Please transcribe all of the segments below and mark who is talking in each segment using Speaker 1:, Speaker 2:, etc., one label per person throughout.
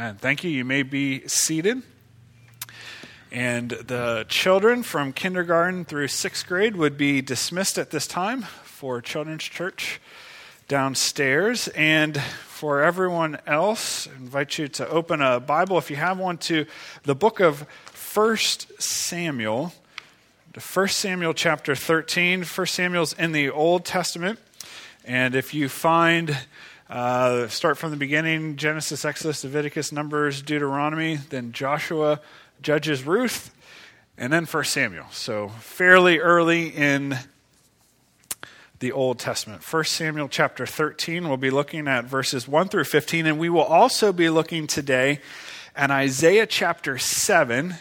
Speaker 1: Amen. Thank you. You may be seated. And the children from kindergarten through sixth grade would be dismissed at this time for Children's Church downstairs. And for everyone else, I invite you to open a Bible, if you have one, to the book of First Samuel. First Samuel chapter 13. First Samuel's in the Old Testament. And if you find uh, start from the beginning Genesis, Exodus, Leviticus, Numbers, Deuteronomy, then Joshua, Judges, Ruth, and then First Samuel. So fairly early in the Old Testament. First Samuel chapter 13, we'll be looking at verses 1 through 15, and we will also be looking today at Isaiah chapter 7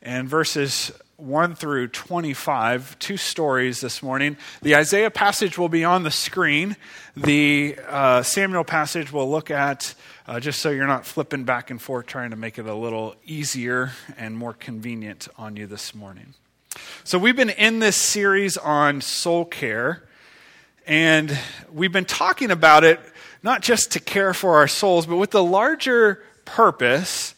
Speaker 1: and verses 1 through 25, two stories this morning. The Isaiah passage will be on the screen. The uh, Samuel passage we'll look at uh, just so you're not flipping back and forth trying to make it a little easier and more convenient on you this morning. So, we've been in this series on soul care, and we've been talking about it not just to care for our souls, but with the larger purpose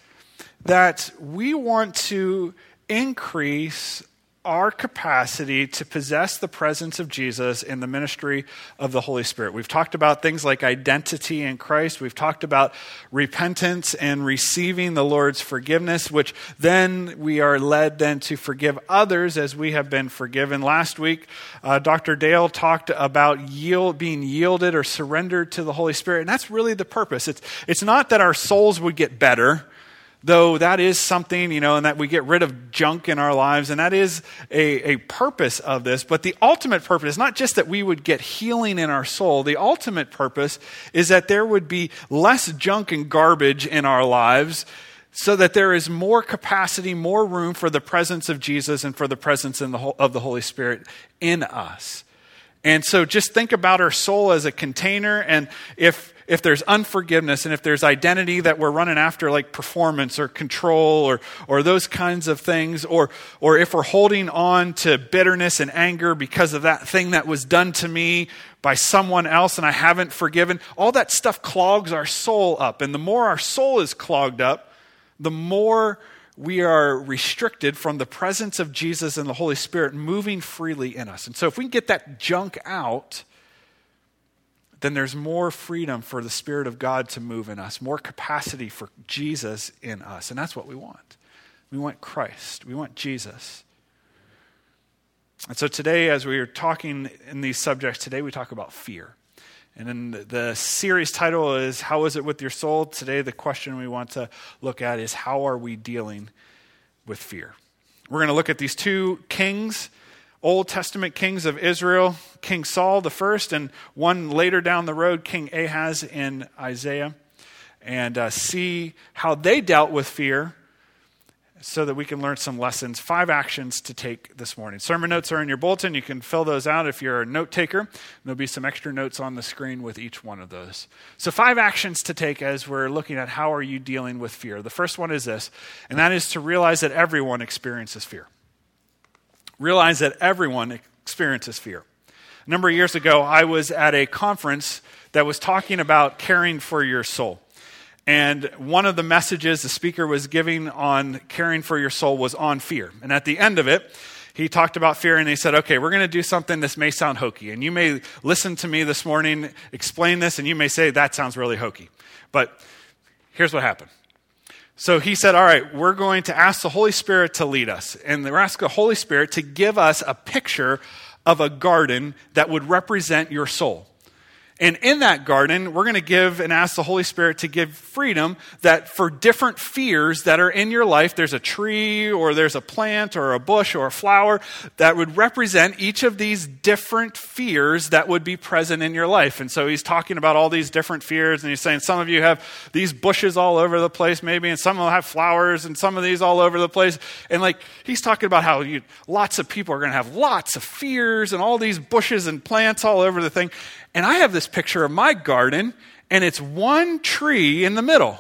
Speaker 1: that we want to increase our capacity to possess the presence of Jesus in the ministry of the Holy Spirit. We've talked about things like identity in Christ. We've talked about repentance and receiving the Lord's forgiveness, which then we are led then to forgive others as we have been forgiven. Last week, uh, Dr. Dale talked about yield, being yielded or surrendered to the Holy Spirit, and that's really the purpose. It's, it's not that our souls would get better though that is something, you know, and that we get rid of junk in our lives, and that is a, a purpose of this. But the ultimate purpose is not just that we would get healing in our soul. The ultimate purpose is that there would be less junk and garbage in our lives so that there is more capacity, more room for the presence of Jesus and for the presence the, of the Holy Spirit in us. And so just think about our soul as a container, and if if there's unforgiveness and if there's identity that we're running after, like performance or control or, or those kinds of things, or, or if we're holding on to bitterness and anger because of that thing that was done to me by someone else and I haven't forgiven, all that stuff clogs our soul up. And the more our soul is clogged up, the more we are restricted from the presence of Jesus and the Holy Spirit moving freely in us. And so if we can get that junk out, then there's more freedom for the Spirit of God to move in us, more capacity for Jesus in us. And that's what we want. We want Christ, we want Jesus. And so today, as we are talking in these subjects, today we talk about fear. And then the, series title is How is it with your soul? Today, the question we want to look at is How are we dealing with fear? We're going to look at these two kings Old Testament kings of Israel, King Saul the first, and one later down the road, King Ahaz in Isaiah, and uh, see how they dealt with fear so that we can learn some lessons. Five actions to take this morning. Sermon notes are in your bulletin. You can fill those out if you're a note taker. There'll be some extra notes on the screen with each one of those. So, five actions to take as we're looking at how are you dealing with fear. The first one is this, and that is to realize that everyone experiences fear realize that everyone experiences fear. A number of years ago, I was at a conference that was talking about caring for your soul. And one of the messages the speaker was giving on caring for your soul was on fear. And at the end of it, he talked about fear and he said, Okay, we're going to do something. This may sound hokey. And you may listen to me this morning explain this, and you may say, That sounds really hokey. But here's what happened so he said, All right, we're going to ask the Holy Spirit to lead us. And we're asking the Holy Spirit to give us a picture of a garden that would represent your soul. And in that garden, we're going to give and ask the Holy Spirit to give freedom that for different fears that are in your life, there's a tree or there's a plant or a bush or a flower that would represent each of these different fears that would be present in your life. And so he's talking about all these different fears and he's saying some of you have these bushes all over the place maybe and some of will have flowers and some of these all over the place. And like he's talking about how you, lots of people are going to have lots of fears and all these bushes and plants all over the thing. And I have this picture of my garden, and it's one tree in the middle.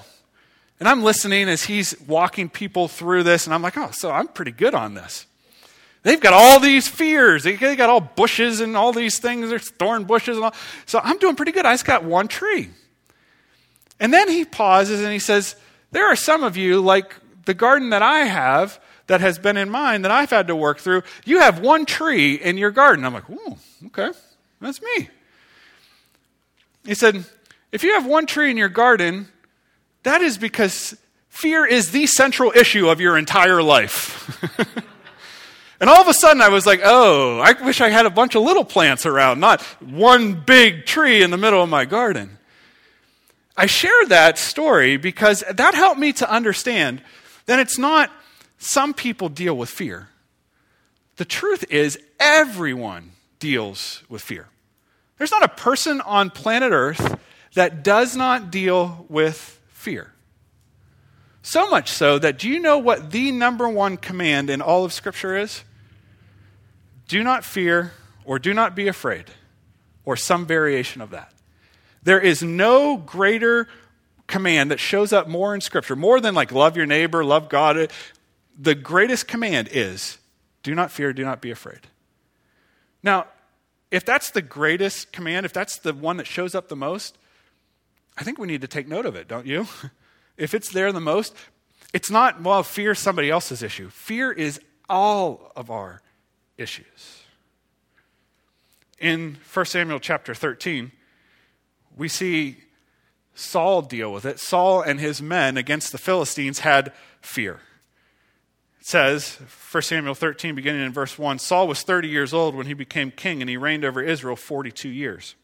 Speaker 1: And I'm listening as he's walking people through this, and I'm like, oh, so I'm pretty good on this. They've got all these fears. They got all bushes and all these things. There's thorn bushes and all. So I'm doing pretty good. I just got one tree. And then he pauses and he says, There are some of you, like the garden that I have, that has been in mine that I've had to work through. You have one tree in your garden. I'm like, ooh, okay, that's me. He said, if you have one tree in your garden, that is because fear is the central issue of your entire life. and all of a sudden I was like, oh, I wish I had a bunch of little plants around, not one big tree in the middle of my garden. I share that story because that helped me to understand that it's not some people deal with fear. The truth is, everyone deals with fear. There's not a person on planet Earth that does not deal with fear. So much so that do you know what the number one command in all of Scripture is? Do not fear or do not be afraid, or some variation of that. There is no greater command that shows up more in Scripture, more than like love your neighbor, love God. The greatest command is do not fear, do not be afraid. Now, if that's the greatest command, if that's the one that shows up the most, I think we need to take note of it, don't you? if it's there the most, it's not, well, fear somebody else's issue. Fear is all of our issues. In 1 Samuel chapter 13, we see Saul deal with it. Saul and his men against the Philistines had fear. Says, 1 Samuel 13, beginning in verse 1 Saul was 30 years old when he became king, and he reigned over Israel 42 years.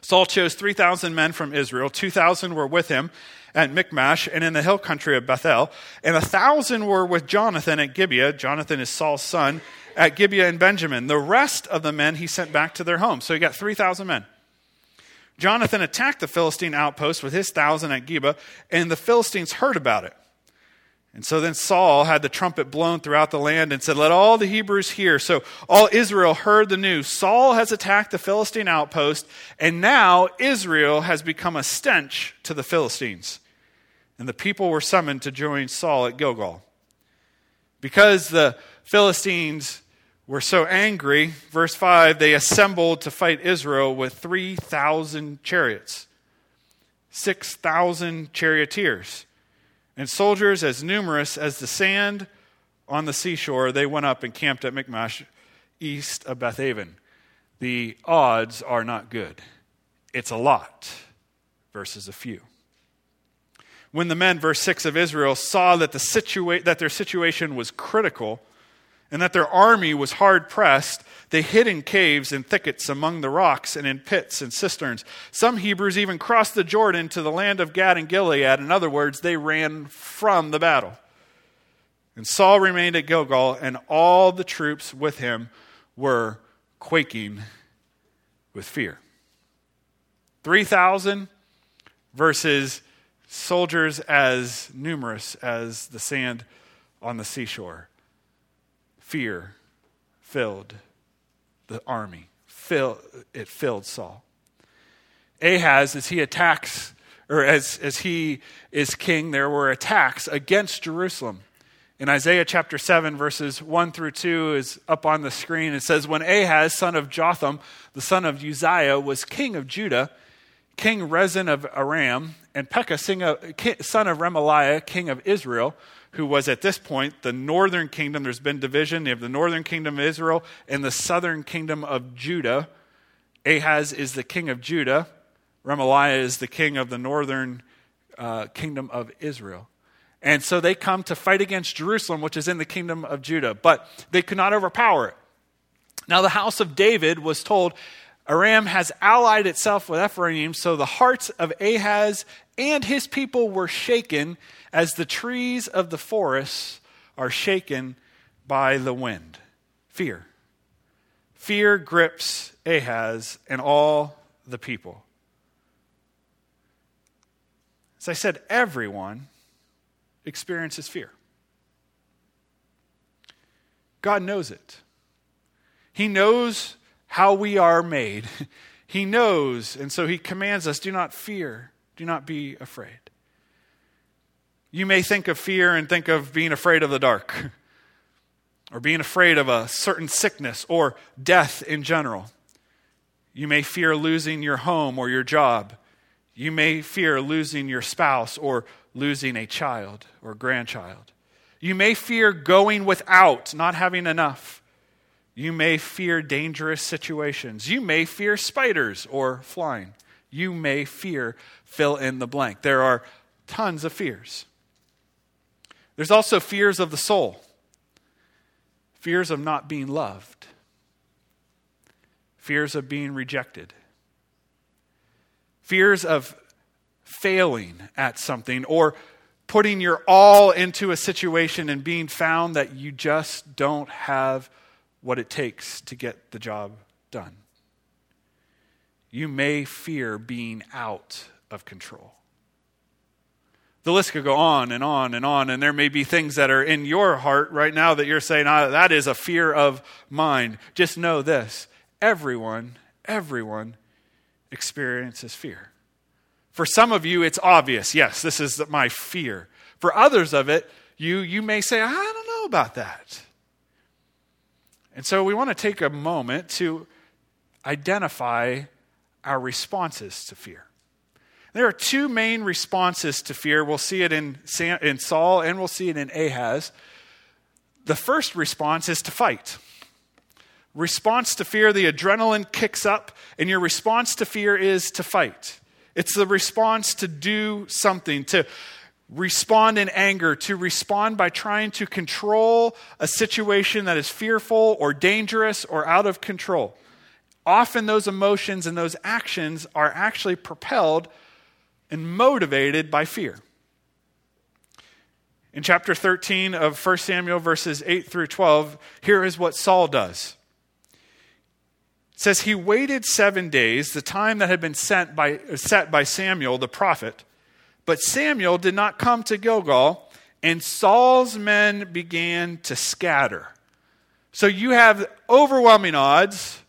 Speaker 1: Saul chose 3,000 men from Israel. 2,000 were with him at Michmash and in the hill country of Bethel, and a 1,000 were with Jonathan at Gibeah. Jonathan is Saul's son at Gibeah and Benjamin. The rest of the men he sent back to their homes. So he got 3,000 men. Jonathan attacked the Philistine outpost with his thousand at Gibeah, and the Philistines heard about it. And so then Saul had the trumpet blown throughout the land and said, Let all the Hebrews hear. So all Israel heard the news. Saul has attacked the Philistine outpost, and now Israel has become a stench to the Philistines. And the people were summoned to join Saul at Gilgal. Because the Philistines were so angry, verse 5, they assembled to fight Israel with 3,000 chariots, 6,000 charioteers and soldiers as numerous as the sand on the seashore, they went up and camped at Michmash, east of Beth Aven. The odds are not good. It's a lot versus a few. When the men, verse 6 of Israel, saw that, the situa- that their situation was critical and that their army was hard pressed, they hid in caves and thickets among the rocks and in pits and cisterns. Some Hebrews even crossed the Jordan to the land of Gad and Gilead. In other words, they ran from the battle. And Saul remained at Gilgal, and all the troops with him were quaking with fear. 3,000 versus soldiers as numerous as the sand on the seashore. Fear filled the army. Fill, it filled Saul. Ahaz, as he attacks, or as, as he is king, there were attacks against Jerusalem. In Isaiah chapter 7, verses 1 through 2 is up on the screen. It says, When Ahaz, son of Jotham, the son of Uzziah, was king of Judah, King Rezin of Aram, and Pekah, son of Remaliah, king of Israel, who was at this point the northern kingdom. There's been division. You have the northern kingdom of Israel and the southern kingdom of Judah. Ahaz is the king of Judah. Remaliah is the king of the northern uh, kingdom of Israel. And so they come to fight against Jerusalem, which is in the kingdom of Judah, but they could not overpower it. Now, the house of David was told, Aram has allied itself with Ephraim, so the hearts of Ahaz and his people were shaken as the trees of the forest are shaken by the wind. Fear. Fear grips Ahaz and all the people. As I said, everyone experiences fear. God knows it. He knows how we are made. He knows, and so He commands us do not fear, do not be afraid. You may think of fear and think of being afraid of the dark, or being afraid of a certain sickness or death in general. You may fear losing your home or your job. You may fear losing your spouse or losing a child or grandchild. You may fear going without, not having enough. You may fear dangerous situations. You may fear spiders or flying. You may fear fill in the blank. There are tons of fears. There's also fears of the soul, fears of not being loved, fears of being rejected, fears of failing at something or putting your all into a situation and being found that you just don't have what it takes to get the job done. You may fear being out of control. The list could go on and on and on, and there may be things that are in your heart right now that you're saying, ah, that is a fear of mine. Just know this everyone, everyone experiences fear. For some of you, it's obvious. Yes, this is my fear. For others of it, you, you may say, I don't know about that. And so we want to take a moment to identify our responses to fear. There are two main responses to fear. We'll see it in, in Saul and we'll see it in Ahaz. The first response is to fight. Response to fear, the adrenaline kicks up, and your response to fear is to fight. It's the response to do something, to respond in anger, to respond by trying to control a situation that is fearful or dangerous or out of control. Often those emotions and those actions are actually propelled and motivated by fear. In chapter 13 of 1 Samuel, verses 8 through 12, here is what Saul does. It says he waited seven days, the time that had been sent by, set by Samuel the prophet. But Samuel did not come to Gilgal, and Saul's men began to scatter. So you have overwhelming odds.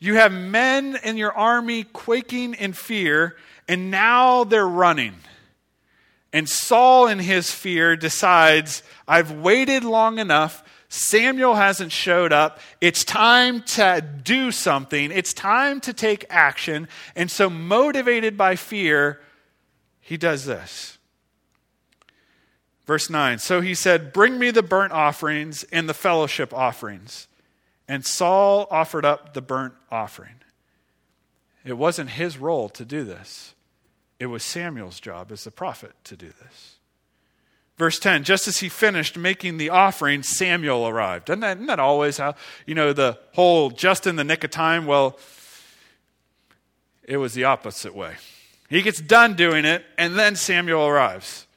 Speaker 1: You have men in your army quaking in fear, and now they're running. And Saul, in his fear, decides, I've waited long enough. Samuel hasn't showed up. It's time to do something. It's time to take action. And so, motivated by fear, he does this. Verse 9 So he said, Bring me the burnt offerings and the fellowship offerings. And Saul offered up the burnt offering. It wasn't his role to do this, it was Samuel's job as the prophet to do this. Verse 10 Just as he finished making the offering, Samuel arrived. Isn't that, isn't that always how, you know, the whole just in the nick of time? Well, it was the opposite way. He gets done doing it, and then Samuel arrives.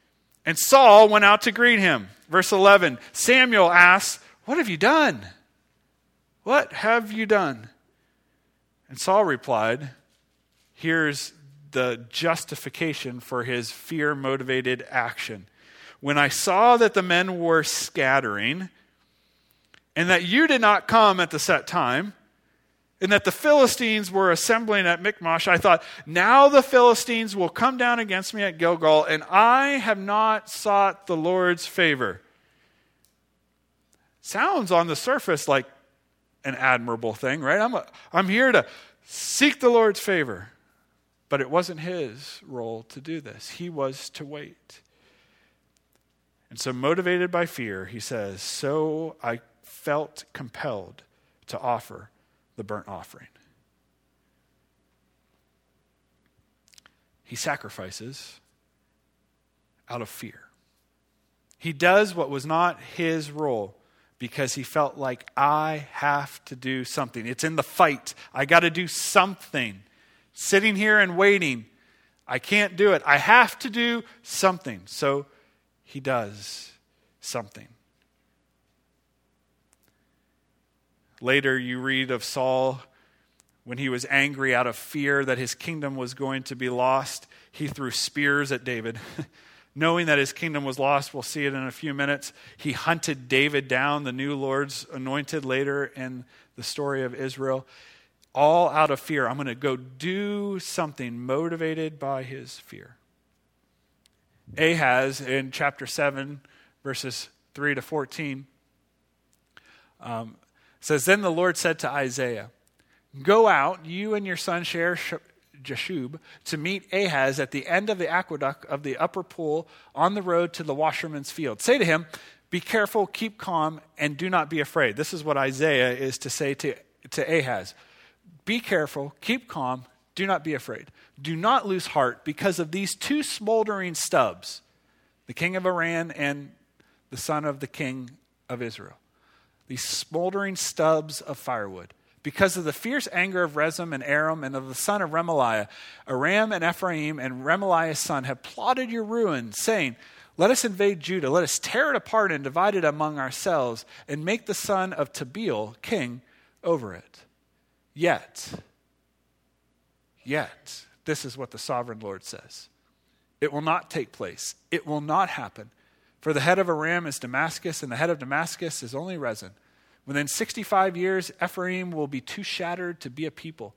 Speaker 1: And Saul went out to greet him. Verse 11 Samuel asks, What have you done? What have you done? And Saul replied, Here's the justification for his fear motivated action when I saw that the men were scattering, and that you did not come at the set time, and that the Philistines were assembling at Michmash, I thought, now the Philistines will come down against me at Gilgal, and I have not sought the Lord's favor. Sounds on the surface like an admirable thing, right? I'm, a, I'm here to seek the Lord's favor. But it wasn't his role to do this, he was to wait. And so, motivated by fear, he says, So I felt compelled to offer the burnt offering. He sacrifices out of fear. He does what was not his role because he felt like, I have to do something. It's in the fight. I got to do something. Sitting here and waiting, I can't do it. I have to do something. So he does something. Later, you read of Saul when he was angry out of fear that his kingdom was going to be lost. He threw spears at David. Knowing that his kingdom was lost, we'll see it in a few minutes. He hunted David down, the new Lord's anointed later in the story of Israel, all out of fear. I'm going to go do something motivated by his fear. Ahaz in chapter 7, verses 3 to 14, um, says, Then the Lord said to Isaiah, Go out, you and your son Jashub to meet Ahaz at the end of the aqueduct of the upper pool on the road to the washerman's field. Say to him, Be careful, keep calm, and do not be afraid. This is what Isaiah is to say to, to Ahaz Be careful, keep calm, do not be afraid. Do not lose heart because of these two smoldering stubs, the king of Aram and the son of the king of Israel. These smoldering stubs of firewood because of the fierce anger of Rezin and Aram and of the son of Remaliah, Aram and Ephraim and Remaliah's son have plotted your ruin, saying, Let us invade Judah, let us tear it apart and divide it among ourselves, and make the son of Tabeel king over it. Yet, yet, this is what the sovereign Lord says it will not take place, it will not happen. For the head of Aram is Damascus, and the head of Damascus is only Rezin. Within 65 years, Ephraim will be too shattered to be a people.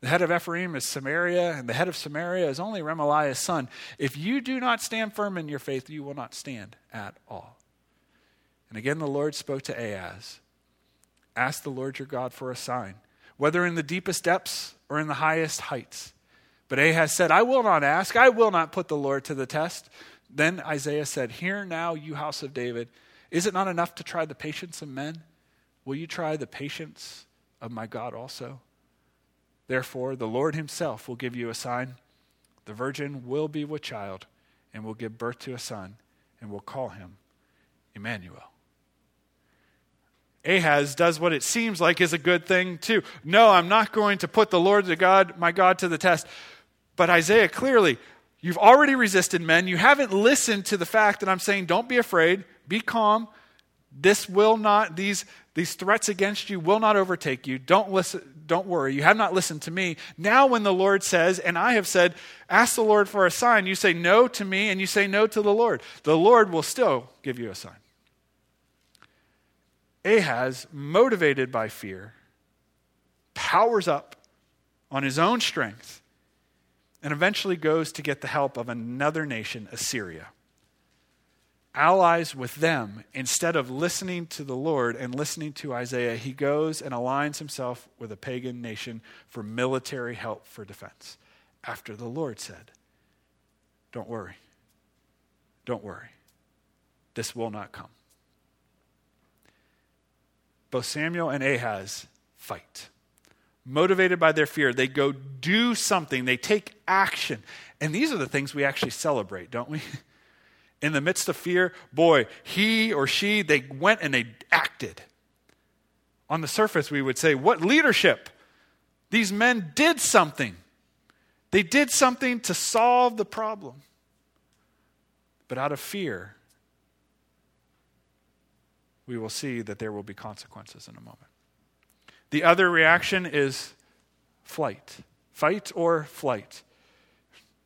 Speaker 1: The head of Ephraim is Samaria, and the head of Samaria is only Remaliah's son. If you do not stand firm in your faith, you will not stand at all. And again, the Lord spoke to Ahaz Ask the Lord your God for a sign, whether in the deepest depths or in the highest heights. But Ahaz said, I will not ask. I will not put the Lord to the test. Then Isaiah said, Hear now, you house of David. Is it not enough to try the patience of men? Will you try the patience of my God also? Therefore, the Lord himself will give you a sign. The virgin will be with child and will give birth to a son and will call him Emmanuel. Ahaz does what it seems like is a good thing too. No, I'm not going to put the Lord the God, my God to the test. But Isaiah clearly, you've already resisted men. You haven't listened to the fact that I'm saying don't be afraid, be calm. This will not, these, these threats against you will not overtake you. Don't listen, don't worry. You have not listened to me. Now, when the Lord says, and I have said, ask the Lord for a sign, you say no to me and you say no to the Lord. The Lord will still give you a sign. Ahaz, motivated by fear, powers up on his own strength and eventually goes to get the help of another nation, Assyria allies with them, instead of listening to the Lord and listening to Isaiah, he goes and aligns himself with a pagan nation for military help for defense. After the Lord said, Don't worry. Don't worry. This will not come. Both Samuel and Ahaz fight. Motivated by their fear, they go do something, they take action. And these are the things we actually celebrate, don't we? in the midst of fear, boy, he or she, they went and they acted. On the surface, we would say, What leadership? These men did something. They did something to solve the problem. But out of fear, we will see that there will be consequences in a moment. The other reaction is flight fight or flight.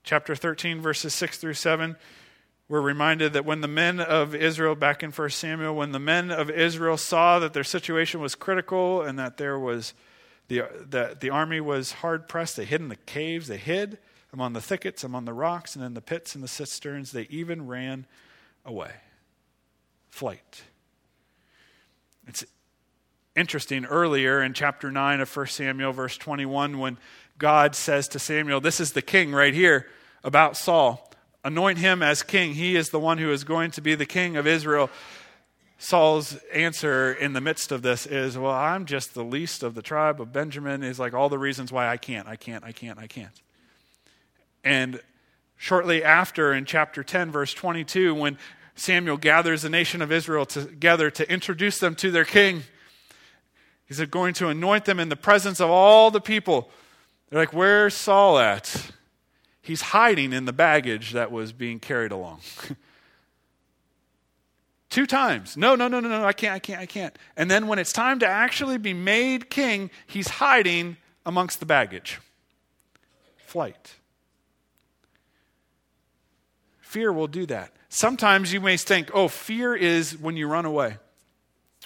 Speaker 1: Chapter 13, verses 6 through 7 we're reminded that when the men of Israel, back in 1 Samuel, when the men of Israel saw that their situation was critical and that there was the, that the army was hard pressed, they hid in the caves, they hid among the thickets, among the rocks, and in the pits and the cisterns. They even ran away. Flight. It's interesting earlier in chapter 9 of 1 Samuel, verse 21, when God says to Samuel, This is the king right here about Saul anoint him as king. He is the one who is going to be the king of Israel. Saul's answer in the midst of this is, Well, I'm just the least of the tribe of Benjamin. Is like all the reasons why I can't, I can't, I can't, I can't. And shortly after, in chapter 10, verse 22, when Samuel gathers the nation of Israel together to introduce them to their king, he's going to anoint them in the presence of all the people. They're like, Where's Saul at? He's hiding in the baggage that was being carried along. Two times. No, no, no, no, no, I can't, I can't, I can't. And then when it's time to actually be made king, he's hiding amongst the baggage. Flight. Fear will do that. Sometimes you may think, oh, fear is when you run away,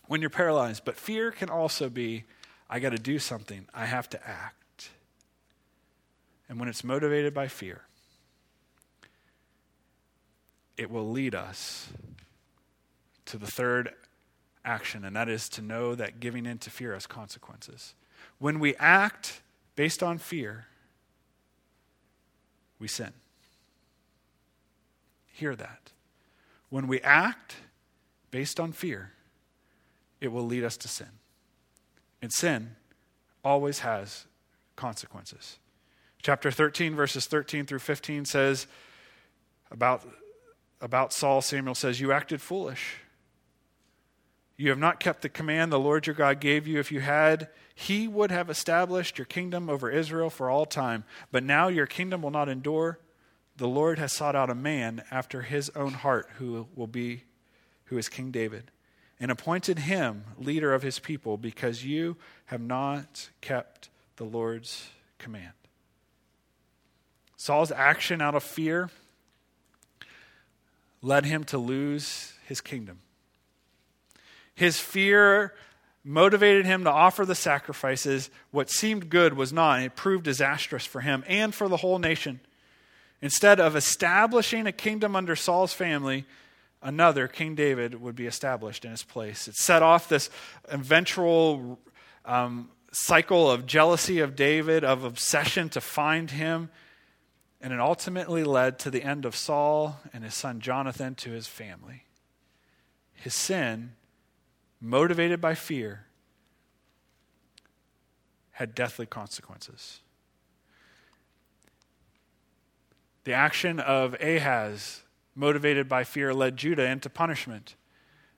Speaker 1: when you're paralyzed. But fear can also be, I got to do something, I have to act and when it's motivated by fear, it will lead us to the third action, and that is to know that giving in to fear has consequences. When we act based on fear, we sin. Hear that. When we act based on fear, it will lead us to sin. And sin always has consequences. Chapter 13, verses 13 through 15 says about, about Saul, Samuel says, You acted foolish. You have not kept the command the Lord your God gave you. If you had, he would have established your kingdom over Israel for all time. But now your kingdom will not endure. The Lord has sought out a man after his own heart who will be who is King David and appointed him leader of his people because you have not kept the Lord's command. Saul's action out of fear led him to lose his kingdom. His fear motivated him to offer the sacrifices. What seemed good was not, and it proved disastrous for him and for the whole nation. Instead of establishing a kingdom under Saul's family, another, King David, would be established in his place. It set off this eventual um, cycle of jealousy of David, of obsession to find him, and it ultimately led to the end of Saul and his son Jonathan to his family. His sin motivated by fear, had deathly consequences. The action of Ahaz, motivated by fear, led Judah into punishment.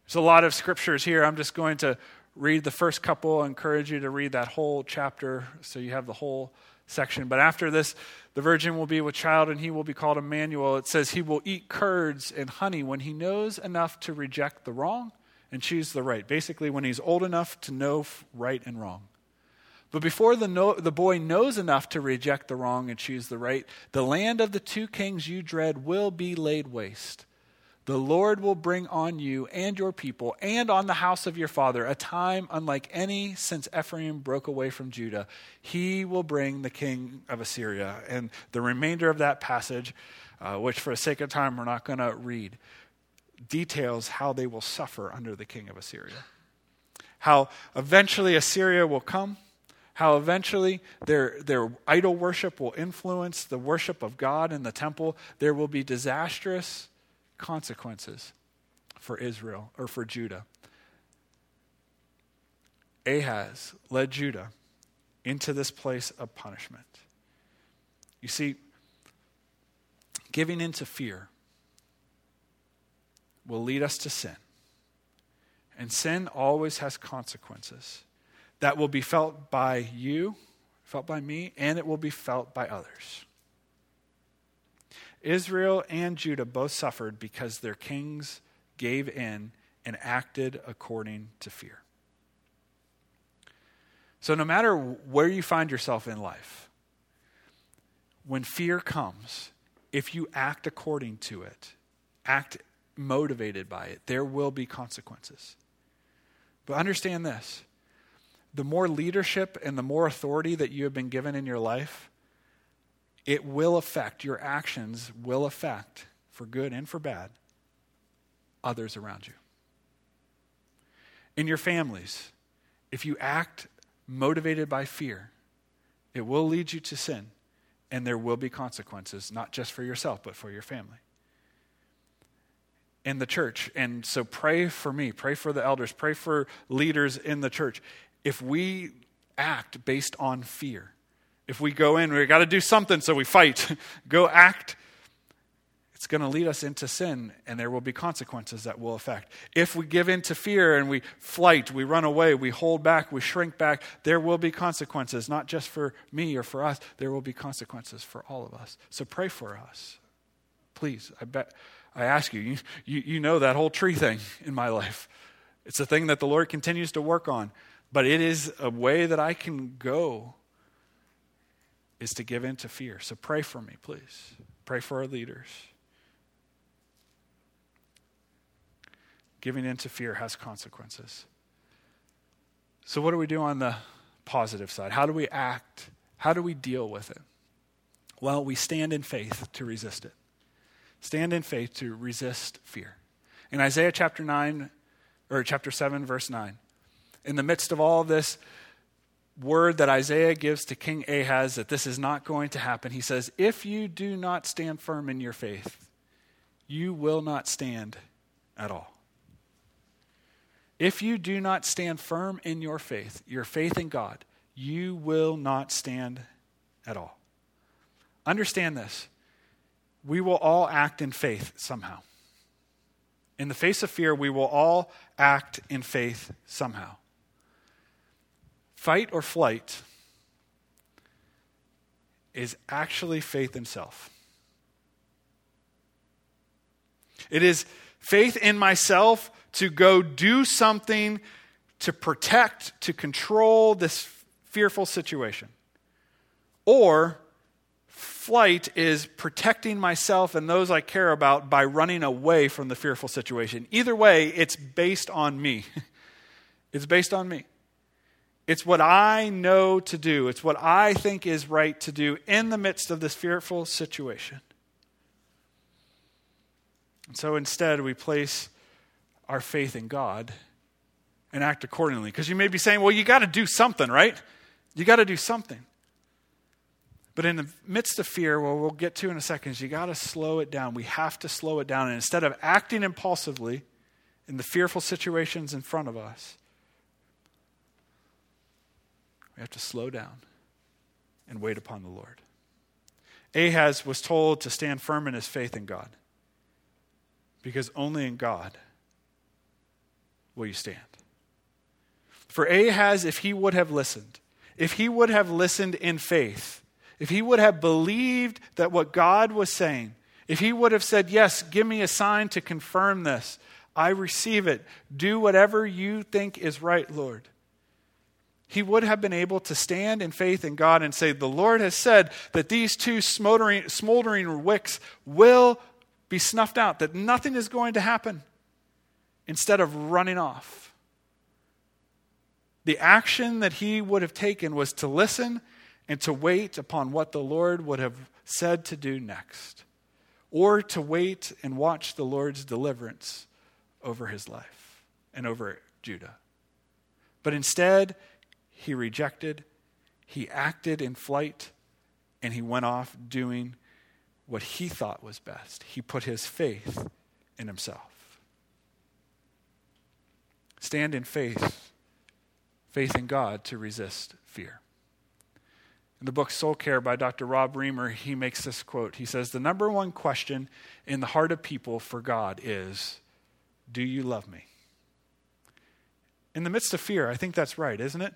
Speaker 1: There's a lot of scriptures here. I'm just going to read the first couple. I encourage you to read that whole chapter so you have the whole section. But after this, the virgin will be with child and he will be called Emmanuel. It says he will eat curds and honey when he knows enough to reject the wrong and choose the right. Basically, when he's old enough to know right and wrong. But before the, no, the boy knows enough to reject the wrong and choose the right, the land of the two kings you dread will be laid waste. The Lord will bring on you and your people and on the house of your father a time unlike any since Ephraim broke away from Judah. He will bring the king of Assyria. And the remainder of that passage, uh, which for the sake of time we're not going to read, details how they will suffer under the king of Assyria. How eventually Assyria will come, how eventually their, their idol worship will influence the worship of God in the temple. There will be disastrous consequences for Israel or for Judah. Ahaz led Judah into this place of punishment. You see, giving into fear will lead us to sin. And sin always has consequences that will be felt by you, felt by me, and it will be felt by others. Israel and Judah both suffered because their kings gave in and acted according to fear. So, no matter where you find yourself in life, when fear comes, if you act according to it, act motivated by it, there will be consequences. But understand this the more leadership and the more authority that you have been given in your life, it will affect, your actions will affect, for good and for bad, others around you. In your families, if you act motivated by fear, it will lead you to sin, and there will be consequences, not just for yourself, but for your family in the church. And so pray for me, pray for the elders, pray for leaders in the church. If we act based on fear, if we go in, we've got to do something, so we fight, go act, it's going to lead us into sin, and there will be consequences that will affect. If we give in to fear and we flight, we run away, we hold back, we shrink back, there will be consequences, not just for me or for us, there will be consequences for all of us. So pray for us. Please, I bet I ask you, you, you, you know that whole tree thing in my life. It's a thing that the Lord continues to work on. But it is a way that I can go is to give in to fear. So pray for me, please. Pray for our leaders. Giving in to fear has consequences. So, what do we do on the positive side? How do we act? How do we deal with it? Well, we stand in faith to resist it. Stand in faith to resist fear. In Isaiah chapter 9, or chapter 7, verse 9, in the midst of all this, word that Isaiah gives to King Ahaz that this is not going to happen. He says, If you do not stand firm in your faith, you will not stand at all. If you do not stand firm in your faith, your faith in God, you will not stand at all. Understand this. We will all act in faith somehow. In the face of fear, we will all act in faith somehow. Fight or flight is actually faith in self. It is faith in myself to go do something to protect, to control this fearful situation. Or flight is protecting myself and those I care about by running away from the fearful situation. Either way, it's based on me. it's based on me. It's what I know to do, it's what I think is right to do in the midst of this fearful situation. And so instead, we place our faith in God and act accordingly. Because you may be saying, well, you got to do something, right? You got to do something. But in the midst of fear, well, we'll get to in a second, is you got to slow it down. We have to slow it down. And instead of acting impulsively in the fearful situations in front of us, we have to slow down and wait upon the Lord. Ahaz was told to stand firm in his faith in God because only in God will you stand. For Ahaz, if he would have listened, if he would have listened in faith, if he would have believed that what God was saying, if he would have said, Yes, give me a sign to confirm this, I receive it, do whatever you think is right, Lord. He would have been able to stand in faith in God and say, The Lord has said that these two smoldering, smoldering wicks will be snuffed out, that nothing is going to happen, instead of running off. The action that he would have taken was to listen and to wait upon what the Lord would have said to do next, or to wait and watch the Lord's deliverance over his life and over Judah. But instead, he rejected, he acted in flight, and he went off doing what he thought was best. He put his faith in himself. Stand in faith, faith in God to resist fear. In the book Soul Care by Dr. Rob Reimer, he makes this quote. He says, The number one question in the heart of people for God is, Do you love me? In the midst of fear, I think that's right, isn't it?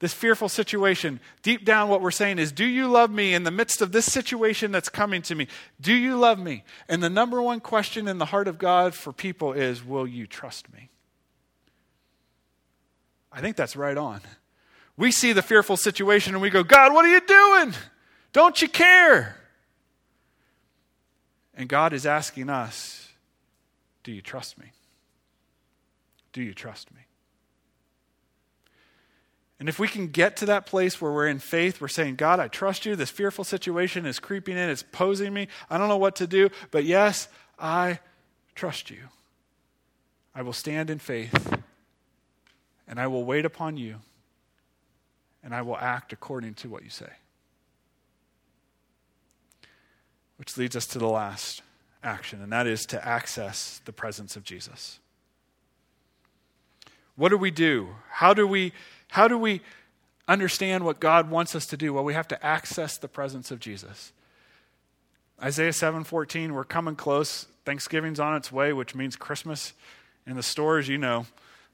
Speaker 1: This fearful situation, deep down, what we're saying is, Do you love me in the midst of this situation that's coming to me? Do you love me? And the number one question in the heart of God for people is, Will you trust me? I think that's right on. We see the fearful situation and we go, God, what are you doing? Don't you care? And God is asking us, Do you trust me? Do you trust me? And if we can get to that place where we're in faith, we're saying, God, I trust you. This fearful situation is creeping in, it's posing me. I don't know what to do, but yes, I trust you. I will stand in faith and I will wait upon you and I will act according to what you say. Which leads us to the last action, and that is to access the presence of Jesus. What do we do? How do we, how do we understand what God wants us to do? Well, we have to access the presence of Jesus. Isaiah 7:14, we're coming close. Thanksgiving's on its way, which means Christmas. In the stores, you know,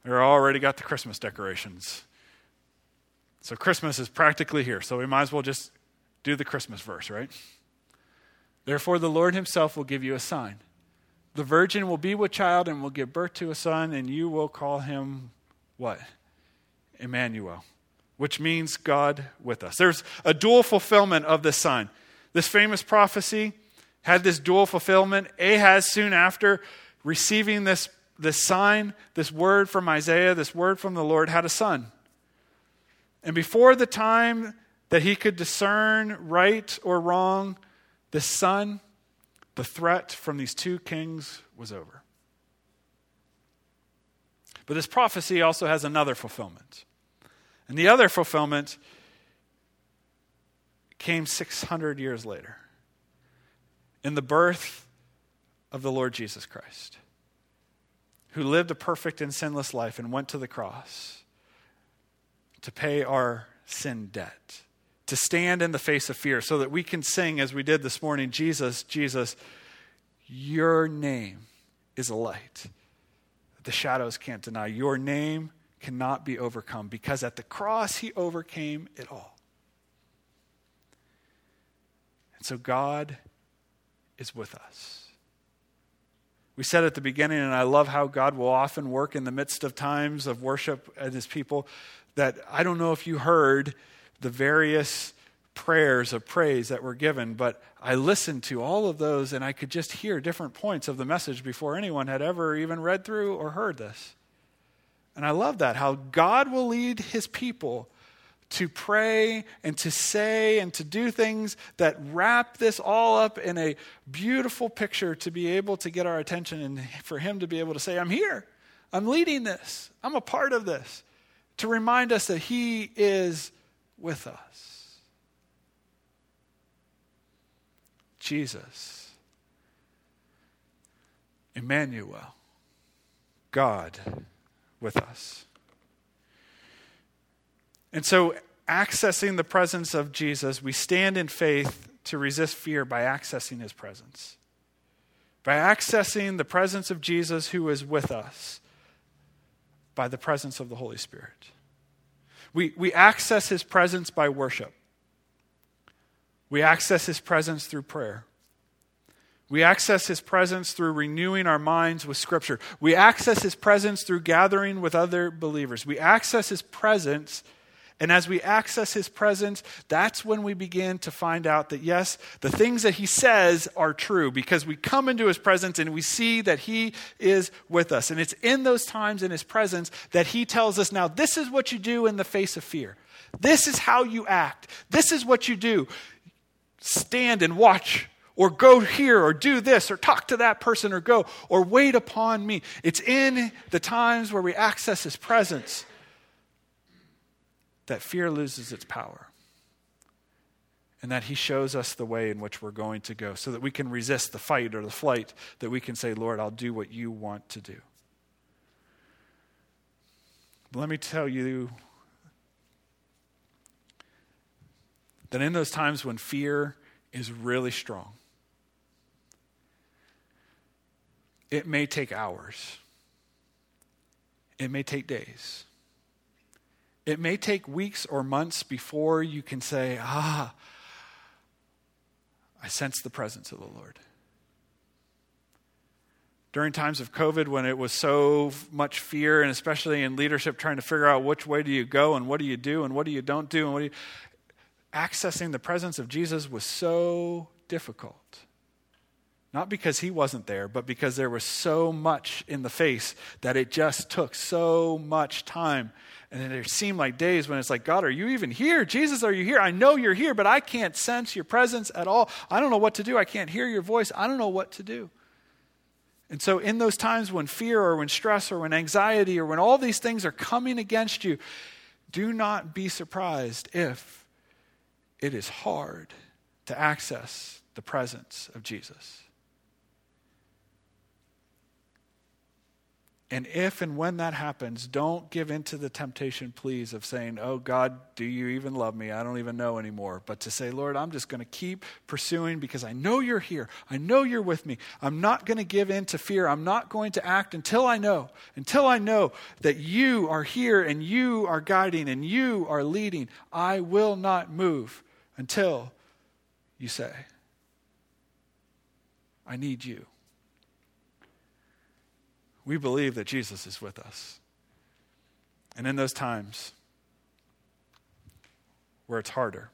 Speaker 1: they're already got the Christmas decorations. So Christmas is practically here. So we might as well just do the Christmas verse, right? Therefore, the Lord himself will give you a sign. The virgin will be with child and will give birth to a son, and you will call him what? Emmanuel, which means God with us. There's a dual fulfillment of this sign. This famous prophecy had this dual fulfillment. Ahaz, soon after receiving this, this sign, this word from Isaiah, this word from the Lord, had a son. And before the time that he could discern right or wrong, the son, the threat from these two kings was over. But this prophecy also has another fulfillment. And the other fulfillment came 600 years later in the birth of the Lord Jesus Christ, who lived a perfect and sinless life and went to the cross to pay our sin debt, to stand in the face of fear, so that we can sing, as we did this morning Jesus, Jesus, your name is a light. The shadows can't deny. Your name cannot be overcome because at the cross he overcame it all. And so God is with us. We said at the beginning, and I love how God will often work in the midst of times of worship and his people, that I don't know if you heard the various prayers of praise that were given, but I listened to all of those and I could just hear different points of the message before anyone had ever even read through or heard this. And I love that, how God will lead his people to pray and to say and to do things that wrap this all up in a beautiful picture to be able to get our attention and for him to be able to say, I'm here. I'm leading this. I'm a part of this. To remind us that he is with us. Jesus, Emmanuel, God with us. And so, accessing the presence of Jesus, we stand in faith to resist fear by accessing his presence. By accessing the presence of Jesus who is with us by the presence of the Holy Spirit. We, we access his presence by worship. We access his presence through prayer. We access his presence through renewing our minds with Scripture. We access his presence through gathering with other believers. We access his presence, and as we access his presence, that's when we begin to find out that, yes, the things that he says are true because we come into his presence and we see that he is with us. And it's in those times in his presence that he tells us, now, this is what you do in the face of fear. This is how you act. This is what you do. Stand and watch or go here or do this or talk to that person or go or wait upon me. It's in the times where we access his presence that fear loses its power. And that he shows us the way in which we're going to go so that we can resist the fight or the flight, that we can say, Lord, I'll do what you want to do. But let me tell you that in those times when fear is really strong, It may take hours, it may take days. It may take weeks or months before you can say, Ah, I sense the presence of the Lord. During times of COVID, when it was so much fear, and especially in leadership, trying to figure out which way do you go and what do you do and what do you don't do, and what do you, accessing the presence of Jesus was so difficult. Not because he wasn't there, but because there was so much in the face that it just took so much time. And it seemed like days when it's like, God, are you even here? Jesus, are you here? I know you're here, but I can't sense your presence at all. I don't know what to do. I can't hear your voice. I don't know what to do. And so, in those times when fear or when stress or when anxiety or when all these things are coming against you, do not be surprised if it is hard to access the presence of Jesus. And if and when that happens, don't give in to the temptation, please, of saying, Oh God, do you even love me? I don't even know anymore. But to say, Lord, I'm just going to keep pursuing because I know you're here. I know you're with me. I'm not going to give in to fear. I'm not going to act until I know, until I know that you are here and you are guiding and you are leading. I will not move until you say, I need you we believe that Jesus is with us. And in those times where it's harder,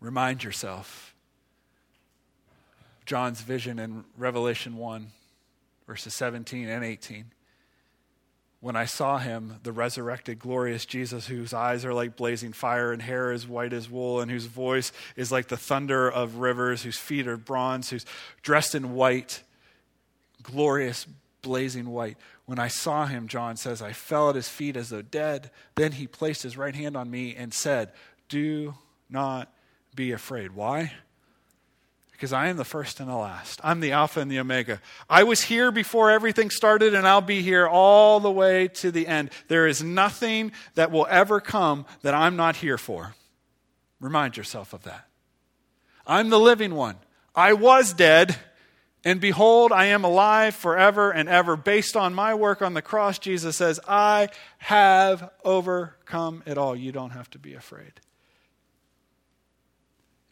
Speaker 1: remind yourself John's vision in Revelation 1, verses 17 and 18. When I saw him, the resurrected, glorious Jesus, whose eyes are like blazing fire and hair as white as wool, and whose voice is like the thunder of rivers, whose feet are bronze, who's dressed in white glorious, blazing white. When I saw him, John says, I fell at his feet as though dead. Then he placed his right hand on me and said, Do not be afraid. Why? Because I am the first and the last. I'm the Alpha and the Omega. I was here before everything started, and I'll be here all the way to the end. There is nothing that will ever come that I'm not here for. Remind yourself of that. I'm the living one. I was dead, and behold, I am alive forever and ever. Based on my work on the cross, Jesus says, I have overcome it all. You don't have to be afraid.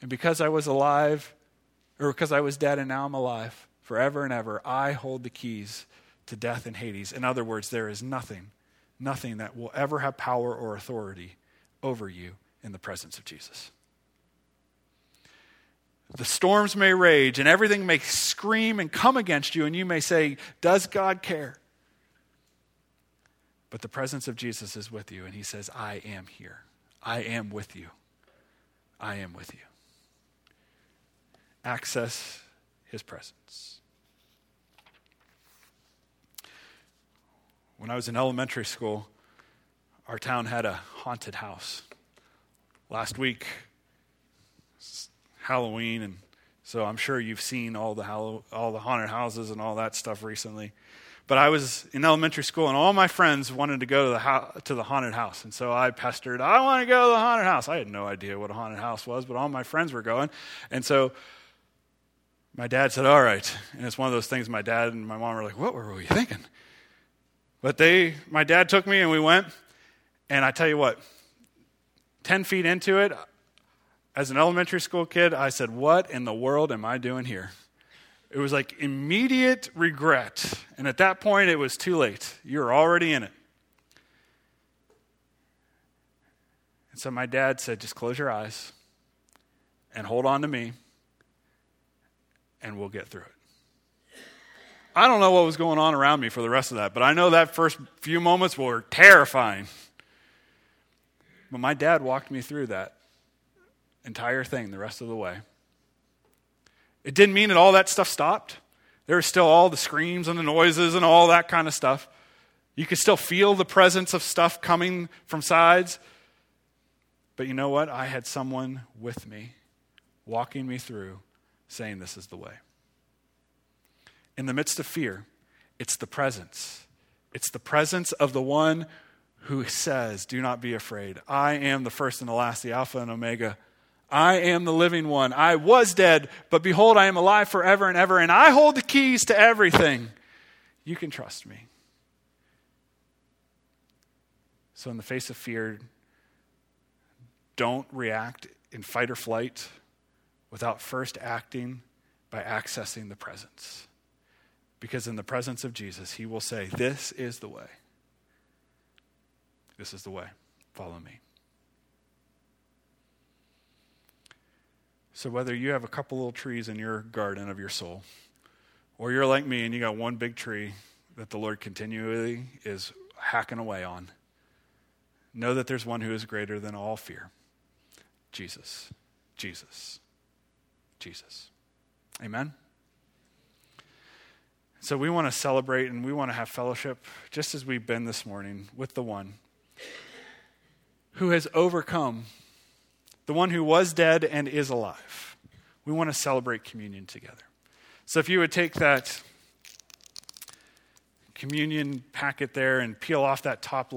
Speaker 1: And because I was alive, or because I was dead and now I'm alive forever and ever, I hold the keys to death and Hades. In other words, there is nothing, nothing that will ever have power or authority over you in the presence of Jesus. The storms may rage and everything may scream and come against you, and you may say, Does God care? But the presence of Jesus is with you, and He says, I am here. I am with you. I am with you. Access His presence. When I was in elementary school, our town had a haunted house. Last week, Halloween, and so I'm sure you've seen all the all the haunted houses and all that stuff recently. But I was in elementary school, and all my friends wanted to go to the ho- to the haunted house, and so I pestered. I want to go to the haunted house. I had no idea what a haunted house was, but all my friends were going, and so my dad said, "All right." And it's one of those things. My dad and my mom were like, "What were we thinking?" But they, my dad took me, and we went. And I tell you what, ten feet into it, as an elementary school kid, I said, What in the world am I doing here? It was like immediate regret. And at that point, it was too late. You're already in it. And so my dad said, Just close your eyes and hold on to me, and we'll get through it. I don't know what was going on around me for the rest of that, but I know that first few moments were terrifying. But my dad walked me through that entire thing the rest of the way. It didn't mean that all that stuff stopped. There were still all the screams and the noises and all that kind of stuff. You could still feel the presence of stuff coming from sides. But you know what? I had someone with me, walking me through, saying, This is the way. In the midst of fear, it's the presence. It's the presence of the one who says, Do not be afraid. I am the first and the last, the Alpha and Omega, I am the living one. I was dead, but behold, I am alive forever and ever, and I hold the keys to everything. You can trust me. So, in the face of fear, don't react in fight or flight without first acting by accessing the presence. Because in the presence of Jesus, he will say, This is the way. This is the way. Follow me. So, whether you have a couple little trees in your garden of your soul, or you're like me and you got one big tree that the Lord continually is hacking away on, know that there's one who is greater than all fear Jesus. Jesus. Jesus. Amen? So, we want to celebrate and we want to have fellowship, just as we've been this morning, with the one who has overcome the one who was dead and is alive. We want to celebrate communion together. So if you would take that communion packet there and peel off that top